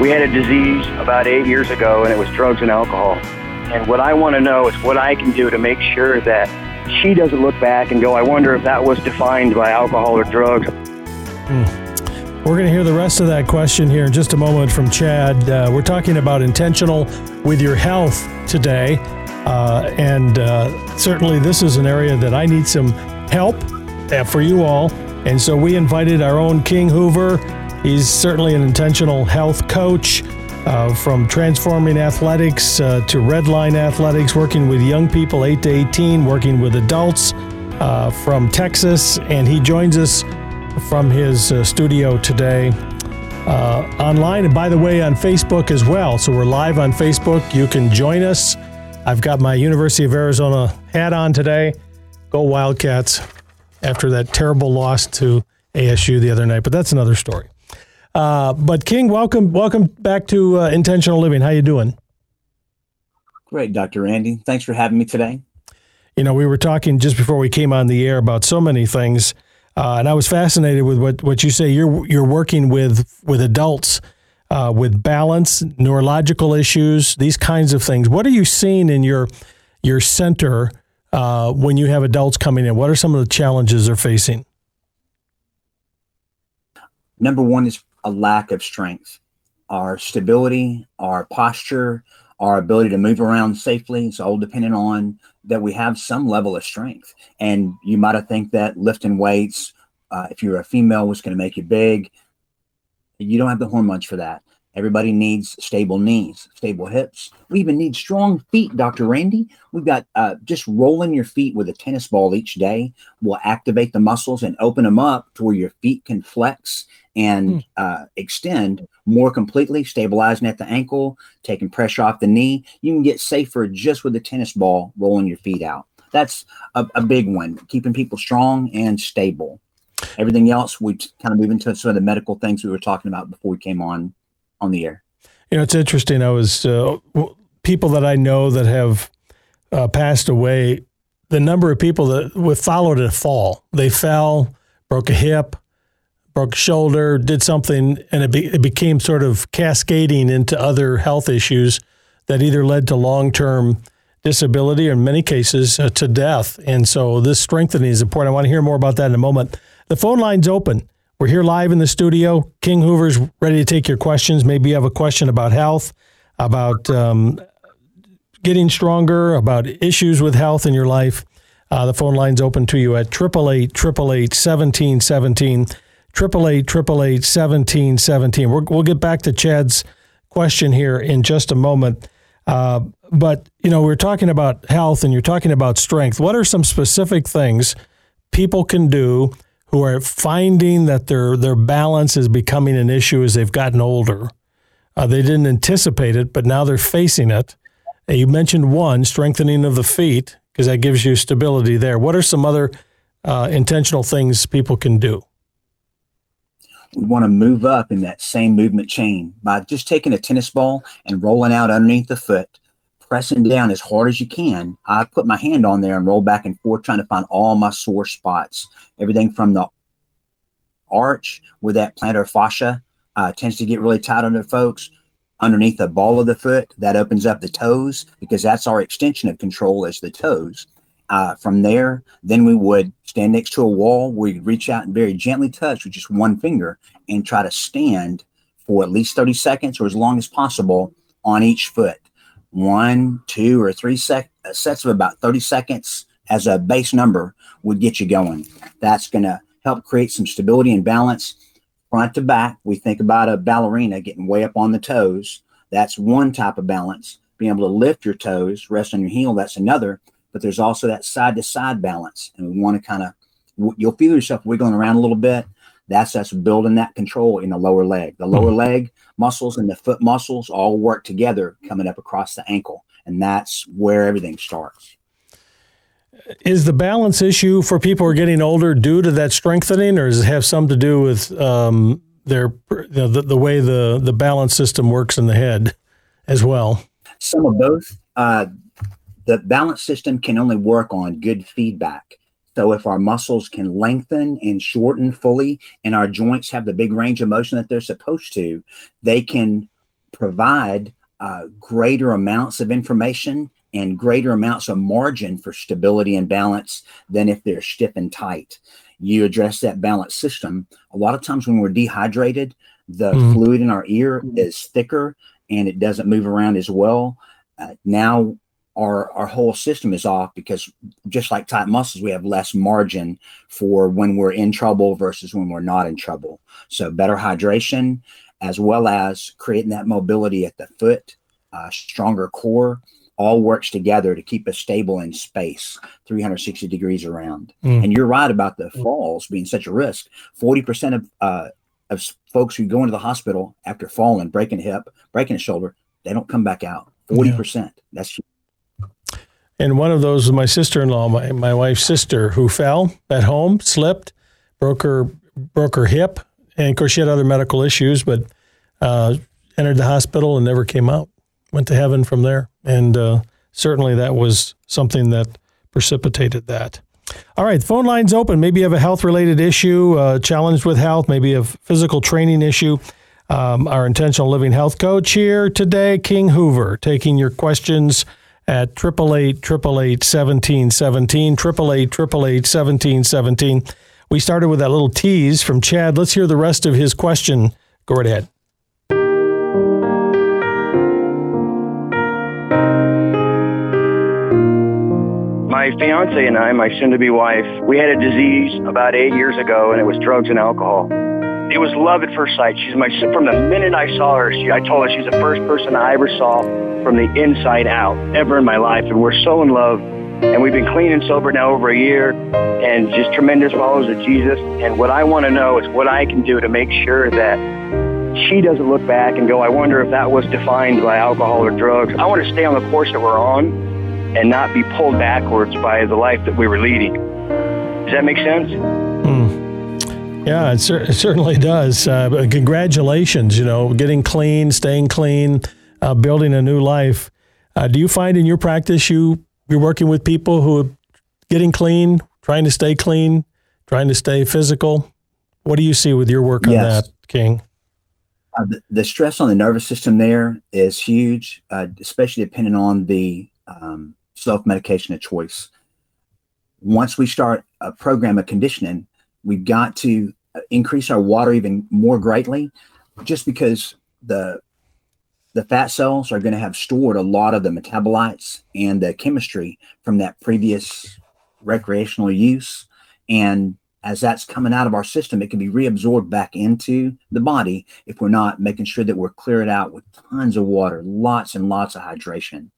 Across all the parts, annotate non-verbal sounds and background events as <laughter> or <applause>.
we had a disease about eight years ago, and it was drugs and alcohol. And what I want to know is what I can do to make sure that she doesn't look back and go, I wonder if that was defined by alcohol or drugs. Hmm. We're going to hear the rest of that question here in just a moment from Chad. Uh, we're talking about intentional with your health today. Uh, and uh, certainly, this is an area that I need some help uh, for you all. And so, we invited our own King Hoover. He's certainly an intentional health coach. Uh, from transforming athletics uh, to redline athletics, working with young people 8 to 18, working with adults uh, from Texas. And he joins us from his uh, studio today uh, online. And by the way, on Facebook as well. So we're live on Facebook. You can join us. I've got my University of Arizona hat on today. Go Wildcats after that terrible loss to ASU the other night, but that's another story. Uh, but King, welcome, welcome back to uh, Intentional Living. How you doing? Great, Dr. Randy. Thanks for having me today. You know, we were talking just before we came on the air about so many things, uh, and I was fascinated with what, what you say. You're you're working with with adults uh, with balance, neurological issues, these kinds of things. What are you seeing in your your center uh, when you have adults coming in? What are some of the challenges they're facing? Number one is a lack of strength. Our stability, our posture, our ability to move around safely. It's all dependent on that we have some level of strength. And you might have think that lifting weights, uh, if you're a female, was going to make you big. You don't have the hormones for that. Everybody needs stable knees, stable hips. We even need strong feet, Dr. Randy. We've got uh, just rolling your feet with a tennis ball each day will activate the muscles and open them up to where your feet can flex and mm. uh, extend more completely, stabilizing at the ankle, taking pressure off the knee. You can get safer just with a tennis ball rolling your feet out. That's a, a big one, keeping people strong and stable. Everything else, we kind of move into some of the medical things we were talking about before we came on on the air. You know, it's interesting. I was uh, people that I know that have uh, passed away. The number of people that followed a fall, they fell, broke a hip, broke a shoulder, did something, and it, be, it became sort of cascading into other health issues that either led to long term disability or in many cases uh, to death. And so this strengthening is important. I want to hear more about that in a moment. The phone line's open. We're here live in the studio. King Hoover's ready to take your questions. Maybe you have a question about health, about um, getting stronger, about issues with health in your life. Uh, the phone line's open to you at 888 888 1717. 888 1717. We'll get back to Chad's question here in just a moment. Uh, but, you know, we're talking about health and you're talking about strength. What are some specific things people can do who are finding that their their balance is becoming an issue as they've gotten older. Uh, they didn't anticipate it, but now they're facing it. And you mentioned one strengthening of the feet because that gives you stability there. What are some other uh, intentional things people can do? We want to move up in that same movement chain by just taking a tennis ball and rolling out underneath the foot pressing down as hard as you can. I put my hand on there and roll back and forth, trying to find all my sore spots. Everything from the arch where that plantar fascia uh, tends to get really tight under folks, underneath the ball of the foot, that opens up the toes because that's our extension of control is the toes. Uh, from there, then we would stand next to a wall. We'd reach out and very gently touch with just one finger and try to stand for at least 30 seconds or as long as possible on each foot one, two, or three sec- uh, sets of about 30 seconds as a base number would get you going. That's going to help create some stability and balance front to back. We think about a ballerina getting way up on the toes. That's one type of balance. Being able to lift your toes, rest on your heel, that's another. But there's also that side to side balance. And we want to kind of, you'll feel yourself wiggling around a little bit. That's us building that control in the lower leg. The lower mm-hmm. leg muscles and the foot muscles all work together coming up across the ankle. And that's where everything starts. Is the balance issue for people who are getting older due to that strengthening, or does it have something to do with um, their the, the way the, the balance system works in the head as well? Some of both. Uh, the balance system can only work on good feedback. So if our muscles can lengthen and shorten fully and our joints have the big range of motion that they're supposed to, they can provide uh, greater amounts of information and greater amounts of margin for stability and balance than if they're stiff and tight. You address that balance system. A lot of times when we're dehydrated, the mm. fluid in our ear is thicker and it doesn't move around as well. Uh, now our our whole system is off because just like tight muscles, we have less margin for when we're in trouble versus when we're not in trouble. So better hydration, as well as creating that mobility at the foot, uh, stronger core, all works together to keep us stable in space 360 degrees around. Mm. And you're right about the falls being such a risk. 40% of uh, of folks who go into the hospital after falling, breaking a hip, breaking a shoulder, they don't come back out. 40%. Yeah. That's and one of those was my sister-in-law, my, my wife's sister, who fell at home, slipped, broke her broke her hip, and of course she had other medical issues, but uh, entered the hospital and never came out. Went to heaven from there, and uh, certainly that was something that precipitated that. All right, phone lines open. Maybe you have a health related issue, uh, challenged with health, maybe a physical training issue. Um, our intentional living health coach here today, King Hoover, taking your questions at 888 888 1717, 888 1717. We started with that little tease from Chad. Let's hear the rest of his question. Go right ahead. My fiance and I, my soon to be wife, we had a disease about eight years ago, and it was drugs and alcohol. It was love at first sight. She's my from the minute I saw her. She, I told her she's the first person I ever saw from the inside out ever in my life, and we're so in love. And we've been clean and sober now over a year, and just tremendous followers of Jesus. And what I want to know is what I can do to make sure that she doesn't look back and go, I wonder if that was defined by alcohol or drugs. I want to stay on the course that we're on and not be pulled backwards by the life that we were leading. Does that make sense? Mm. Yeah, it, cer- it, certainly does. Uh, congratulations, you know, getting clean, staying clean, uh, building a new life. Uh, do you find in your practice you you're working with people who are getting clean, trying to stay clean, trying to stay physical? What do you see with your work on yes. that, King? Uh, the, the, stress on the nervous system there is huge, uh, especially depending on the um, self medication of choice. Once we start a program of conditioning, we've got to uh, increase our water even more greatly, just because the the fat cells are going to have stored a lot of the metabolites and the chemistry from that previous recreational use. And as that's coming out of our system, it can be reabsorbed back into the body if we're not making sure that we're clearing it out with tons of water, lots and lots of hydration.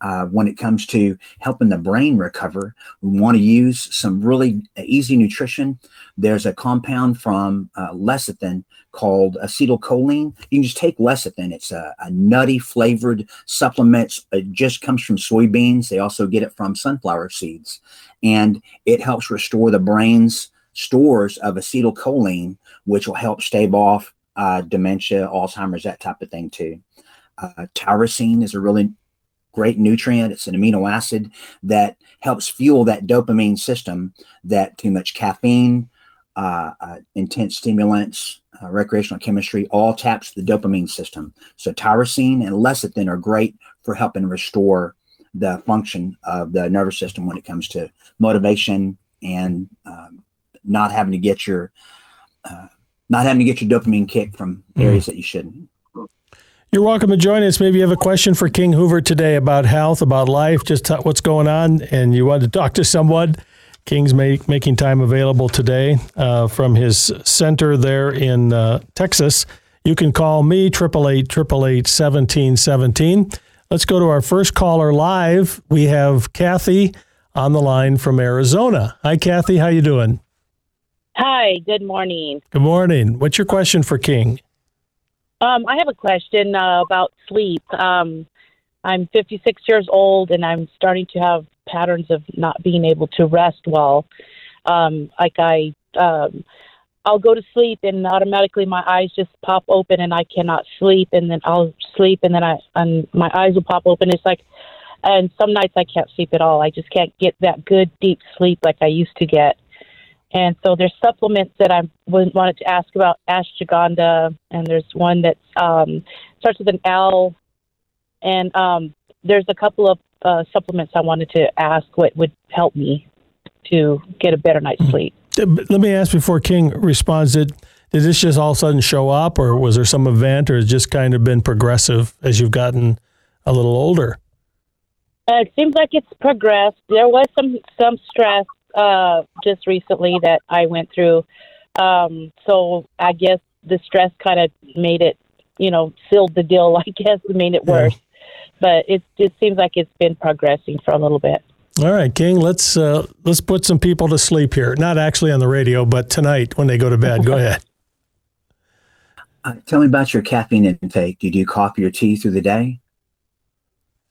Uh, when it comes to helping the brain recover, we want to use some really easy nutrition. There's a compound from uh, lecithin called acetylcholine. You can just take lecithin. It's a, a, nutty flavored supplement. It just comes from soybeans. They also get it from sunflower seeds. And it helps restore the brain's stores of acetylcholine, which will help stave off uh, dementia, Alzheimer's, that type of thing too. Uh, tyrosine is a really great nutrient. It's an amino acid that helps fuel that dopamine system that too much caffeine, uh, uh, intense stimulants, uh, recreational chemistry all taps the dopamine system. So tyrosine and lecithin are great for helping restore the function of the nervous system when it comes to motivation and um, not having to get your uh, not having to get your dopamine kick from areas mm. that you shouldn't. You're welcome to join us. Maybe you have a question for King Hoover today about health, about life, just what's going on, and you want to talk to someone. King's make, making time available today uh, from his center there in uh, Texas. You can call me, 888 1717. Let's go to our first caller live. We have Kathy on the line from Arizona. Hi, Kathy. How you doing? Hi. Good morning. Good morning. What's your question for King? Um, I have a question uh, about sleep. Um, I'm 56 years old and I'm starting to have patterns of not being able to rest well. Um, like I, um, I'll go to sleep and automatically my eyes just pop open and I cannot sleep and then I'll sleep and then I and my eyes will pop open. It's like, and some nights I can't sleep at all. I just can't get that good deep sleep like I used to get. And so there's supplements that I wanted to ask about ashwagandha, and there's one that um, starts with an L, and um, there's a couple of uh, supplements I wanted to ask what would help me to get a better night's sleep. Let me ask before King responds. Did, did this just all of a sudden show up, or was there some event, or has just kind of been progressive as you've gotten a little older? Uh, it seems like it's progressed. There was some some stress uh, just recently that I went through, um, so I guess the stress kind of made it, you know, sealed the deal. <laughs> I guess made it worse. Yeah. But it just seems like it's been progressing for a little bit. All right, King. Let's uh, let's put some people to sleep here. Not actually on the radio, but tonight when they go to bed. Go ahead. <laughs> Uh, tell me about your caffeine intake. Do you do coffee or tea through the day?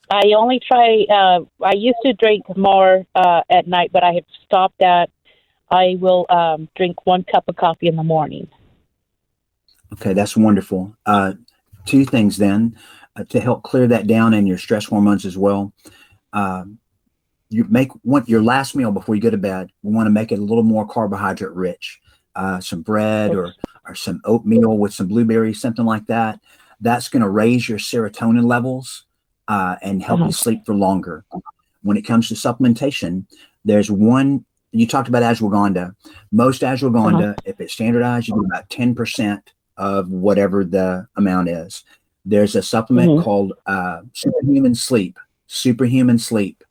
I only try. Uh, I used to drink more uh, at night, but I have stopped that. I will um, drink one cup of coffee in the morning. Okay, that's wonderful. Uh, two things then uh, to help clear that down and your stress hormones as well. Um, you make one, your last meal before you go to bed. We want to make it a little more carbohydrate rich. Uh, some bread or or some oatmeal with some blueberries, something like that. That's going to raise your serotonin levels uh, and help uh-huh. you sleep for longer. When it comes to supplementation, there's one. You talked about ashwagandha. Most ashwagandha, uh-huh. if it's standardized, you do about ten percent of whatever the amount is. There's a supplement mm-hmm. called uh, Superhuman Sleep. Superhuman Sleep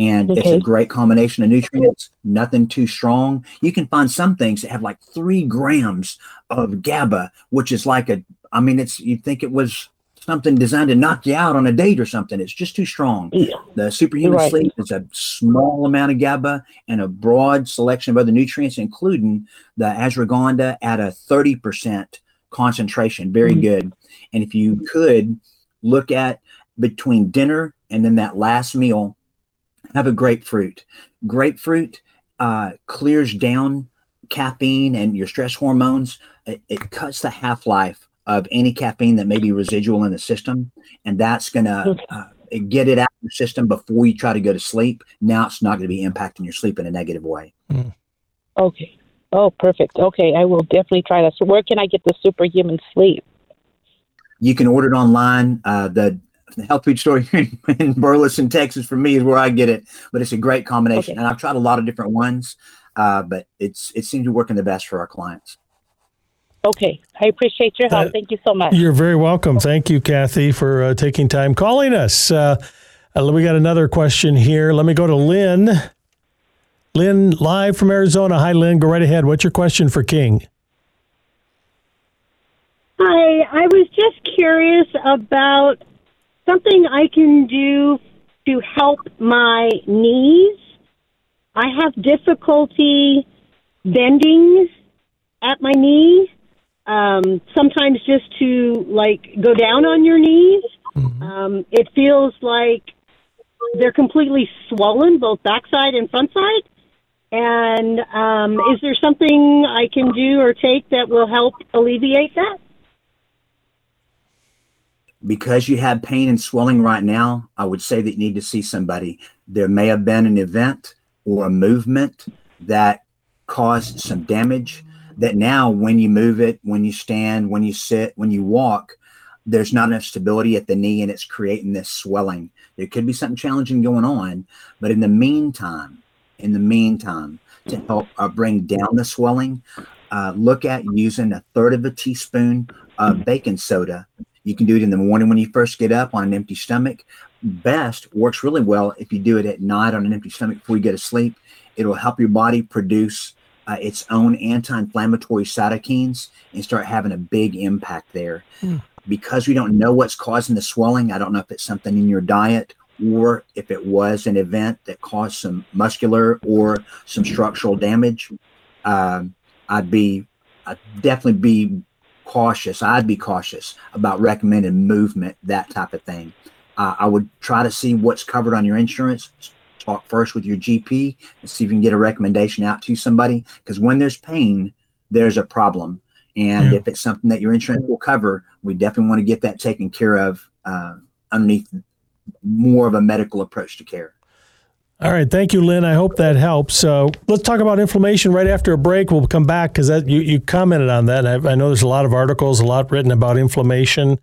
and okay. it's a great combination of nutrients nothing too strong you can find some things that have like three grams of gaba which is like a i mean it's you'd think it was something designed to knock you out on a date or something it's just too strong yeah. the superhuman right. sleep is a small amount of gaba and a broad selection of other nutrients including the ashwagandha at a 30% concentration very mm-hmm. good and if you could look at between dinner and then that last meal have a grapefruit. Grapefruit uh, clears down caffeine and your stress hormones. It, it cuts the half life of any caffeine that may be residual in the system, and that's going to uh, get it out of the system before you try to go to sleep. Now it's not going to be impacting your sleep in a negative way. Mm. Okay. Oh, perfect. Okay, I will definitely try that. So, where can I get the superhuman sleep? You can order it online. Uh, the the health food store <laughs> in, in Burleson, Texas, for me is where I get it. But it's a great combination, okay. and I've tried a lot of different ones, uh, but it's it seems to be working the best for our clients. Okay, I appreciate your help. Uh, Thank you so much. You're very welcome. Thank you, Kathy, for uh, taking time calling us. Uh, uh, we got another question here. Let me go to Lynn. Lynn, live from Arizona. Hi, Lynn. Go right ahead. What's your question for King? Hi, I was just curious about something I can do to help my knees. I have difficulty bending at my knee. Um, sometimes just to like go down on your knees. Mm-hmm. Um, it feels like they're completely swollen, both backside and front side. And um, is there something I can do or take that will help alleviate that? because you have pain and swelling right now, I would say that you need to see somebody. There may have been an event or a movement that caused some damage that now when you move it, when you stand, when you sit, when you walk, there's not enough stability at the knee and it's creating this swelling. There could be something challenging going on, but in the meantime, in the meantime, to help uh, bring down the swelling, uh, look at using a third of a teaspoon of baking soda you can do it in the morning when you first get up on an empty stomach. Best works really well if you do it at night on an empty stomach before you go to sleep. It'll help your body produce uh, its own anti-inflammatory cytokines and start having a big impact there. Mm. Because we don't know what's causing the swelling, I don't know if it's something in your diet or if it was an event that caused some muscular or some structural damage. Um, I'd be, I'd definitely be cautious. I'd be cautious about recommended movement, that type of thing. Uh, I would try to see what's covered on your insurance. Talk first with your GP and see if you can get a recommendation out to somebody. Because when there's pain, there's a problem. And yeah. if it's something that your insurance will cover, we definitely want to get that taken care of uh, underneath more of a medical approach to care. All right, thank you, Lynn. I hope that helps. So let's talk about inflammation right after a break. We'll come back because you, you commented on that. I, I, know there's a lot of articles, a lot written about inflammation.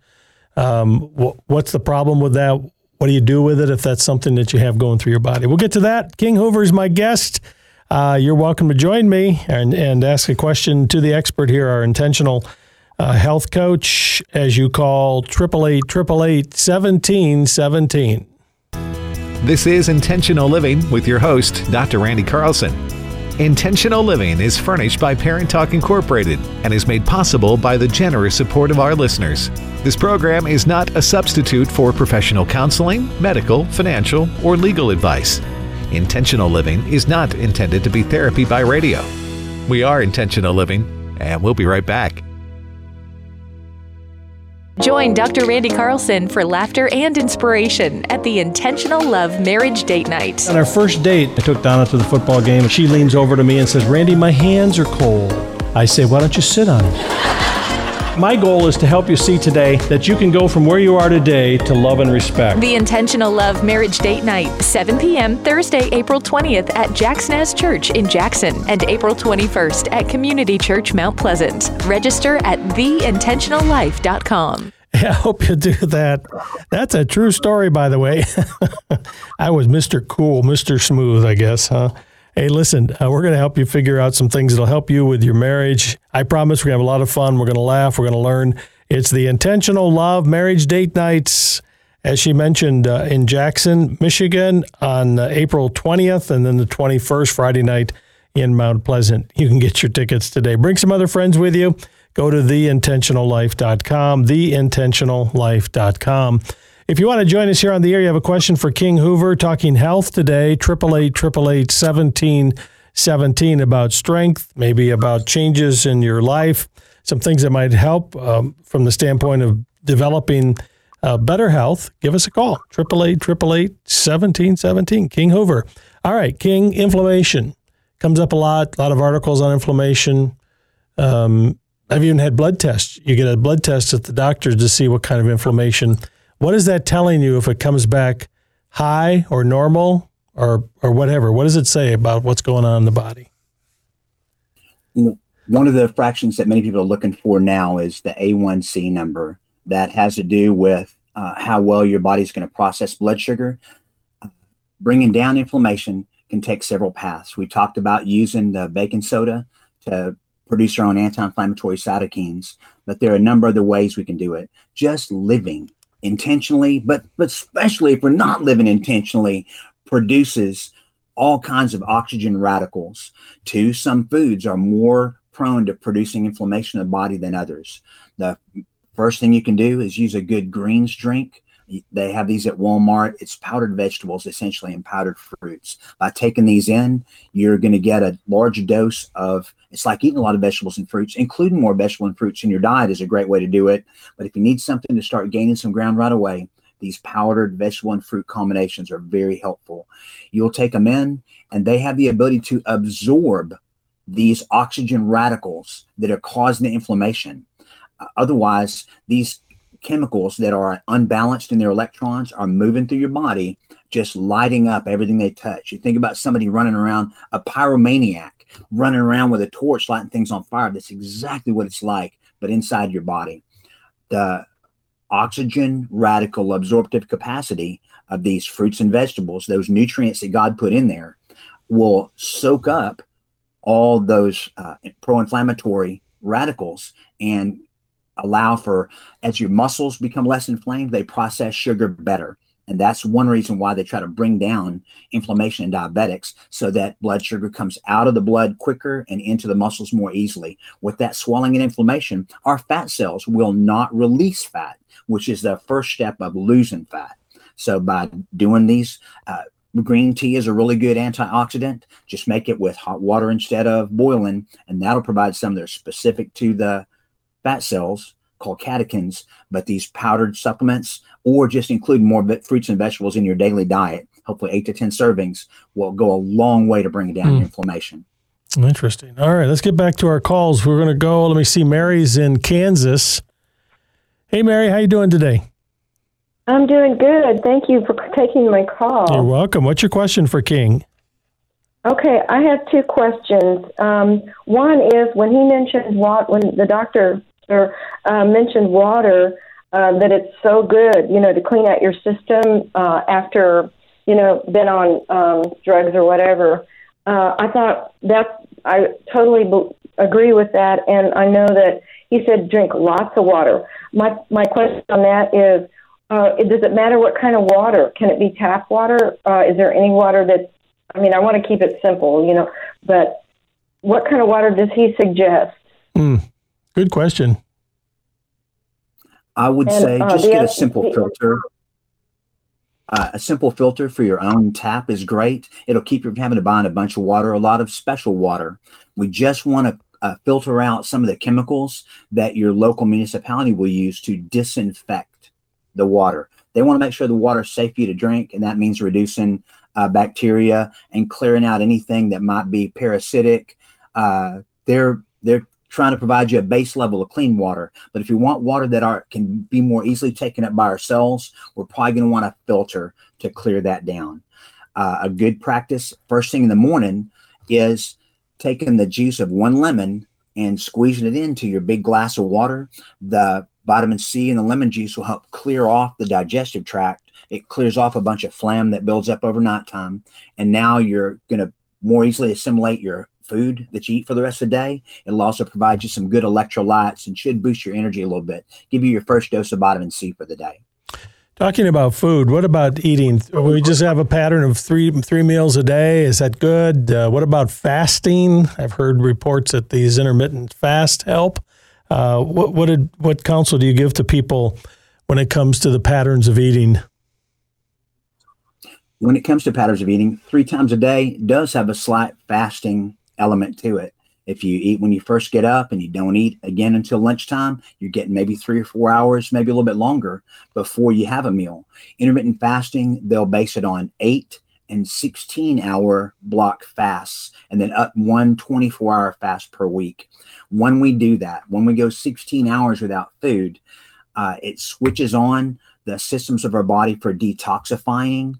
Um, wh- what's the problem with that? What do you do with it if that's something that you have going through your body? We'll get to that. King Hoover is my guest. Uh, you're welcome to join me and, and ask a question to the expert here, our intentional uh, health coach, as you call 888 888 1717. This is Intentional Living with your host, Dr. Randy Carlson. Intentional Living is furnished by Parent Talk Incorporated and is made possible by the generous support of our listeners. This program is not a substitute for professional counseling, medical, financial, or legal advice. Intentional Living is not intended to be therapy by radio. We are Intentional Living, and we'll be right back. Join Dr. Randy Carlson for laughter and inspiration at the Intentional Love Marriage Date Night. On our first date, I took Donna to the football game. She leans over to me and says, Randy, my hands are cold. I say, Why don't you sit on them? My goal is to help you see today that you can go from where you are today to love and respect. The Intentional Love Marriage Date Night, 7 p.m. Thursday, April 20th at Jackson's Church in Jackson and April 21st at Community Church Mount Pleasant. Register at theintentionallife.com. Yeah, I hope you do that. That's a true story, by the way. <laughs> I was Mr. Cool, Mr. Smooth, I guess, huh? Hey, listen, uh, we're going to help you figure out some things that'll help you with your marriage. I promise we're going to have a lot of fun. We're going to laugh. We're going to learn. It's the Intentional Love Marriage Date Nights, as she mentioned, uh, in Jackson, Michigan on uh, April 20th, and then the 21st, Friday night in Mount Pleasant. You can get your tickets today. Bring some other friends with you. Go to theintentionallife.com, theintentionallife.com. If you want to join us here on the air, you have a question for King Hoover talking health today, 888 1717 about strength, maybe about changes in your life, some things that might help um, from the standpoint of developing uh, better health. Give us a call, 888 1717 King Hoover. All right, King, inflammation comes up a lot, a lot of articles on inflammation. Um, I've even had blood tests. You get a blood test at the doctor to see what kind of inflammation what is that telling you if it comes back high or normal or or whatever? What does it say about what's going on in the body? One of the fractions that many people are looking for now is the A1C number. That has to do with uh, how well your body's going to process blood sugar. Bringing down inflammation can take several paths. We talked about using the baking soda to produce our own anti-inflammatory cytokines, but there are a number of other ways we can do it. Just living intentionally, but but especially if we're not living intentionally, produces all kinds of oxygen radicals. Two, some foods are more prone to producing inflammation in the body than others. The first thing you can do is use a good greens drink. They have these at Walmart. It's powdered vegetables, essentially, and powdered fruits. By taking these in, you're going to get a large dose of. It's like eating a lot of vegetables and fruits, including more vegetable and fruits in your diet is a great way to do it. But if you need something to start gaining some ground right away, these powdered vegetable and fruit combinations are very helpful. You'll take them in, and they have the ability to absorb these oxygen radicals that are causing the inflammation. Uh, otherwise, these chemicals that are unbalanced in their electrons are moving through your body, just lighting up everything they touch. You think about somebody running around, a pyromaniac running around with a torch lighting things on fire. That's exactly what it's like, but inside your body. The oxygen radical absorptive capacity of these fruits and vegetables, those nutrients that God put in there, will soak up all those uh, pro inflammatory radicals and allow for as your muscles become less inflamed, they process sugar better. And that's one reason why they try to bring down inflammation in diabetics so that blood sugar comes out of the blood quicker and into the muscles more easily. With that swelling and inflammation, our fat cells will not release fat, which is the first step of losing fat. So by doing these, uh, green tea is a really good antioxidant. Just make it with hot water instead of boiling, and that'll provide some that are specific to the fat cells called catechins, but these powdered supplements, or just include more fruits and vegetables in your daily diet, hopefully eight to 10 servings, will go a long way to bring down mm. inflammation. Interesting. All right, let's get back to our calls. We're going to go. Let me see. Mary's in Kansas. Hey, Mary, how you doing today? I'm doing good. Thank you for <laughs> taking my call. You're welcome. What's your question for King? Okay, I have two questions. Um, one is when he mentioned what when the doctor uh, mentioned water, uh, that it's so good, you know, to clean out your system uh, after you know been on um, drugs or whatever. Uh, I thought that I totally be- agree with that, and I know that he said drink lots of water. My my question on that is, uh, does it matter what kind of water? Can it be tap water? Uh, is there any water that? I mean, I want to keep it simple, you know, but what kind of water does he suggest? Mm, good question. I would and, say uh, just get a simple filter. Uh, a simple filter for your own tap is great. It'll keep you from having to buy a bunch of water, a lot of special water. We just want to uh, filter out some of the chemicals that your local municipality will use to disinfect the water. They want to make sure the water is safe for you to drink, and that means reducing uh, bacteria and clearing out anything that might be parasitic. Uh, they're they're trying to provide you a base level of clean water. But if you want water that are can be more easily taken up by our cells, we're probably going to want a filter to clear that down. Uh, a good practice first thing in the morning is taking the juice of one lemon and squeezing it into your big glass of water. The vitamin C in the lemon juice will help clear off the digestive tract. It clears off a bunch of phlegm that builds up over night time. And now you're going to more easily assimilate your food that you eat for the rest of the day. It'll also provide you some good electrolytes and should boost your energy a little bit, give you your first dose of vitamin C for the day. Talking about food, what about eating? We just have a pattern of three three meals a day. Is that good? Uh, what about fasting? I've heard reports that these intermittent fast help. Uh, what what did, what counsel do you give to people when it comes to the patterns of eating? When it comes to patterns of eating, three times a day does have a slight fasting element to it. If you eat when you first get up and you don't eat again until lunchtime, you're getting maybe three or four hours, maybe a little bit longer before you have a meal. Intermittent fasting, they'll base it on eight and 16 hour block fasts and then up one 24 hour fast per week. When we do that, when we go 16 hours without food, uh, it switches on the systems of our body for detoxifying,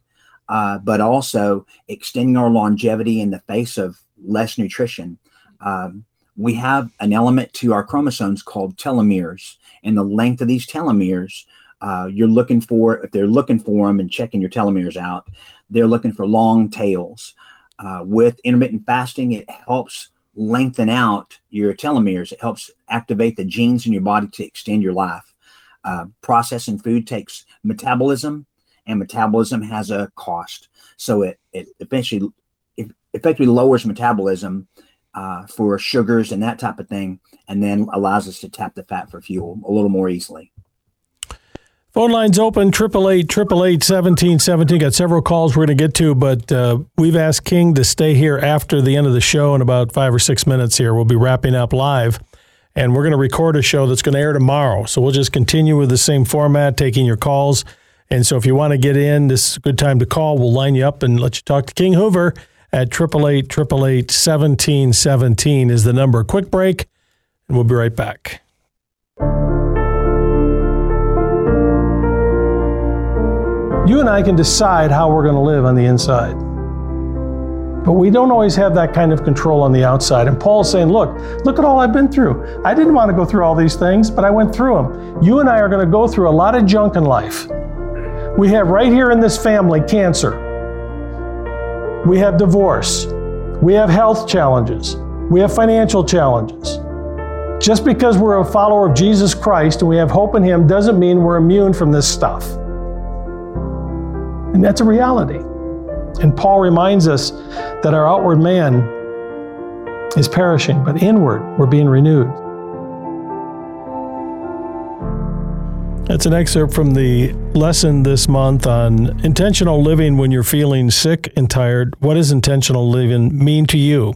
uh, but also extending our longevity in the face of less nutrition. Um, we have an element to our chromosomes called telomeres, and the length of these telomeres, uh, you're looking for, if they're looking for them and checking your telomeres out, they're looking for long tails. Uh, with intermittent fasting, it helps lengthen out your telomeres. It helps activate the genes in your body to extend your life. Uh, processing food takes metabolism, and metabolism has a cost. So it, it eventually effectively lowers metabolism uh, for sugars and that type of thing, and then allows us to tap the fat for fuel a little more easily. Phone lines open, 888 Got several calls we're going to get to, but uh, we've asked King to stay here after the end of the show in about five or six minutes here. We'll be wrapping up live, and we're going to record a show that's going to air tomorrow. So we'll just continue with the same format, taking your calls. And so if you want to get in, this is a good time to call. We'll line you up and let you talk to King Hoover at 888 1717 is the number. Quick break, and we'll be right back. You and I can decide how we're going to live on the inside. But we don't always have that kind of control on the outside. And Paul's saying, look, look at all I've been through. I didn't want to go through all these things, but I went through them. You and I are going to go through a lot of junk in life. We have right here in this family cancer. We have divorce. We have health challenges. We have financial challenges. Just because we're a follower of Jesus Christ and we have hope in Him doesn't mean we're immune from this stuff. And that's a reality. And Paul reminds us that our outward man is perishing, but inward we're being renewed. That's an excerpt from the lesson this month on intentional living when you're feeling sick and tired. What does intentional living mean to you?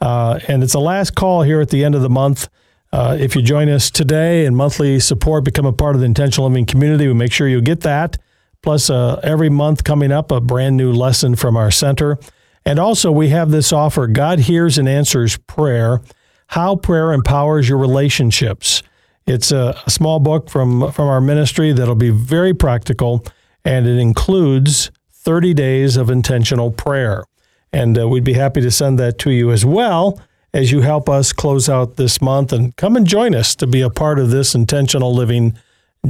Uh, and it's the last call here at the end of the month. Uh, if you join us today and monthly support, become a part of the intentional living community, we make sure you get that. Plus, uh, every month coming up, a brand new lesson from our center. And also, we have this offer God hears and answers prayer, how prayer empowers your relationships. It's a, small book from from our ministry that'll be very practical, and it includes 30 days of intentional prayer. And uh, we'd be happy to send that to you as well as you help us close out this month and come and join us to be a part of this intentional living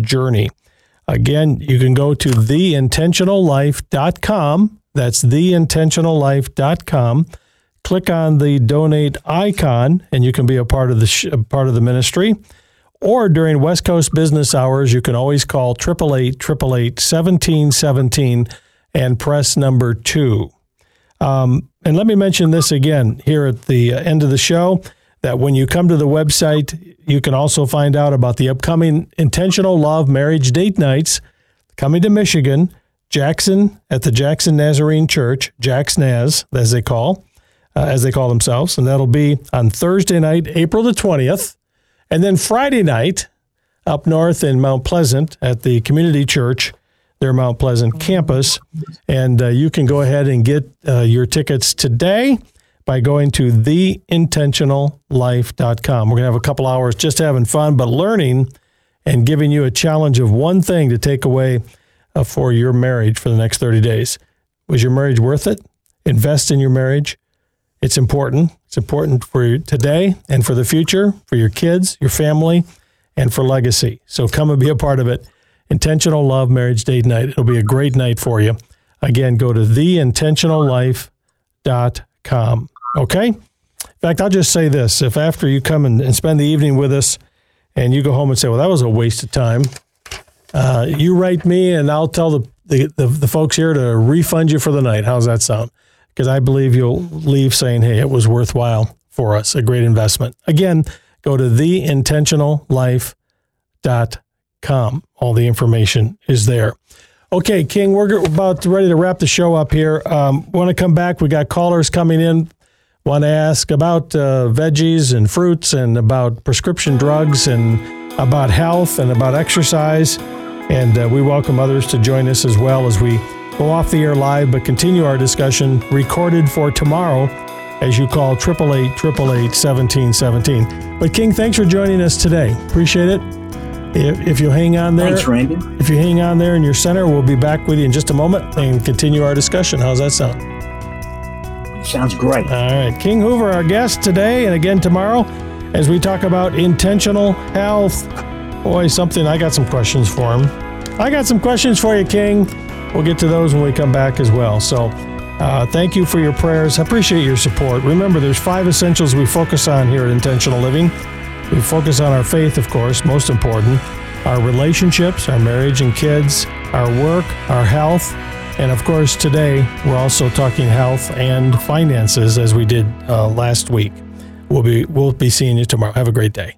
journey. Again, you can go to theintentionallife.com. That's theintentionallife.com. Click on the donate icon and you can be a part of the sh- part of the ministry. Or during West Coast business hours, you can always call 888 888 1717 and press number two. Um, and let me mention this again here at the end of the show that when you come to the website, you can also find out about the upcoming Intentional Love Marriage Date Nights coming to Michigan, Jackson at the Jackson Nazarene Church, Jax Naz, as they call, uh, as they call themselves, and that'll be on Thursday night, April the twentieth, and then Friday night up north in Mount Pleasant at the Community Church, their Mount Pleasant campus, and uh, you can go ahead and get uh, your tickets today by going to theintentionallife.com. We're going to have a couple hours just having fun, but learning and giving you a challenge of one thing to take away uh, for your marriage for the next 30 days. Was your marriage worth it? Invest in your marriage. It's important. It's important for today and for the future, for your kids, your family, and for legacy. So come and be a part of it. Intentional Love Marriage Date Night. It'll be a great night for you. Again, go to theintentionallife.com. Okay? In fact, I'll just say this. If after you come and, spend the evening with us and you go home and say, well, that was a waste of time, uh, you write me and I'll tell the, the, the, the folks here to refund you for the night. How's that sound? Because I believe you'll leave saying, hey, it was worthwhile for us, a great investment. Again, go to theintentionallife.com. All the information is there. Okay, King, we're about ready to wrap the show up here. Um, want to come back? We got callers coming in. Want to ask about uh, veggies and fruits and about prescription drugs and about health and about exercise. And uh, we welcome others to join us as well as we go off the air live, but continue our discussion recorded for tomorrow as you call 888 1717. But King, thanks for joining us today. Appreciate it. If, if you hang on there, Thanks, Randy. if you hang on there in your center, we'll be back with you in just a moment and continue our discussion. How's that sound? Sounds great. All right. King Hoover, our guest today and again tomorrow as we talk about intentional health. Boy, something, I got some questions for him. I got some questions for you, King. We'll get to those when we come back as well. So, uh, thank you for your prayers. I appreciate your support. Remember, there's five essentials we focus on here at Intentional Living. We focus on our faith, of course, most important, our relationships, our marriage and kids, our work, our health, and of course, today we're also talking health and finances as we did uh, last week. We'll be we'll be seeing you tomorrow. Have a great day.